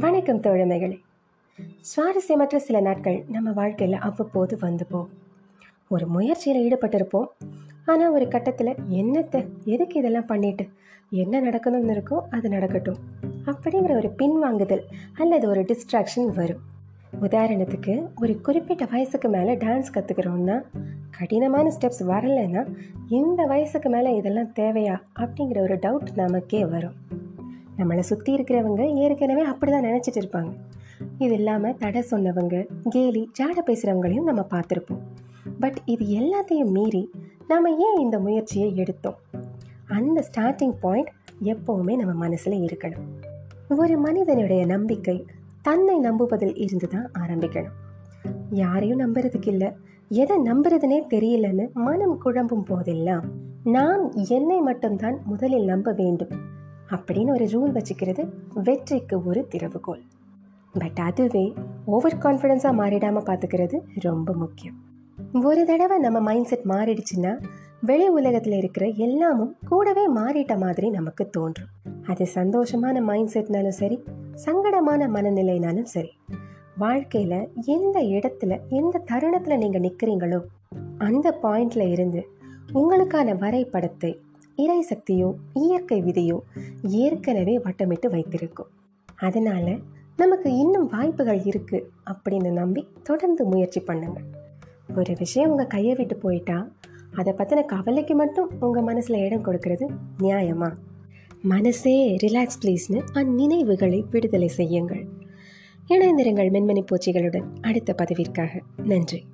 வணக்கம் தோழமைகளே. சுவாரஸ்யமற்ற சில நாட்கள் நம்ம வாழ்க்கையில் அவ்வப்போது வந்து போகும். ஒரு முயற்சியில் ஈடுபட்டிருப்போம். ஆனால் ஒரு கட்டத்தில் என்னத்தை எதுக்கு இதெல்லாம் பண்ணிட்டு என்ன நடக்கணும்னு இருக்கோ அது நடக்கட்டும். அப்படிங்கிற ஒரு பின்வாங்குதல் அல்லது ஒரு டிஸ்ட்ராக்ஷன் வரும். உதாரணத்துக்கு ஒரு குறிப்பிட்ட வயசுக்கு மேலே டான்ஸ் கற்றுக்கிறோம்னா கடினமான ஸ்டெப்ஸ் வரலைன்னா இந்த வயசுக்கு மேலே இதெல்லாம் தேவையா அப்படிங்கிற ஒரு டவுட் நமக்கே வரும். நம்மளை சுற்றி இருக்கிறவங்க ஏற்கனவே அப்படி தான் நினச்சிட்டு இருப்பாங்க. இது இல்லாமல் தடை சொன்னவங்க கேலி ஜாட பேசுகிறவங்களையும் நம்ம பார்த்துருப்போம். பட் இது எல்லாத்தையும் மீறி நாம் ஏன் இந்த முயற்சியை எடுத்தோம்? அந்த ஸ்டார்டிங் பாயிண்ட் எப்போவுமே நம்ம மனசில் இருக்கணும். ஒரு மனிதனுடைய நம்பிக்கை தன்னை நம்புவதில் இருந்து தான் ஆரம்பிக்கணும். யாரையும் நம்புறதுக்கு இல்லை. எதை நம்புறதுனே தெரியலன்னு மனம் குழம்பும் போதெல்லாம் நான் என்னை மட்டும்தான் முதலில் நம்ப வேண்டும். அப்படின்னு ஒரு ரூல் வச்சுக்கிறது வெற்றிக்கு ஒரு திறவுகோல். பட் அதுவே ஓவர் கான்ஃபிடென்ஸாக மாறிடாமல் பார்த்துக்கிறது ரொம்ப முக்கியம். ஒரு தடவை நம்ம மைண்ட் செட் மாறிடுச்சுன்னா வெளி உலகத்தில் இருக்கிற எல்லாமும் கூடவே மாறிட்ட மாதிரி நமக்கு தோன்றும். அது சந்தோஷமான மைண்ட் செட்னாலும் சரி சங்கடமான மனநிலைனாலும் சரி வாழ்க்கையில் எந்த இடத்துல எந்த தருணத்தில் நீங்கள் நிற்கிறீங்களோ அந்த பாயிண்டில் இருந்து உங்களுக்கான வரைபடத்தை இறை சக்தியோ இயற்கை விதியோ ஏற்கனவே வட்டமிட்டு வைத்திருக்கும். அதனால் நமக்கு இன்னும் வாய்ப்புகள் இருக்குது அப்படின்னு நம்பி தொடர்ந்து முயற்சி பண்ணுங்க. ஒரு விஷயம் உங்கள் கையை விட்டு போயிட்டா அதை பற்றின கவலைக்கு மட்டும் உங்கள் மனசில் இடம் கொடுக்கறது நியாயமா? மனசே ரிலாக்ஸ் ப்ளீஸ்னு அந்நினைவுகளை விடுதலை செய்யுங்கள். இணைந்திருங்கள் மென்மணி பூச்சிகளுடன் அடுத்த பதிவிற்காக. நன்றி.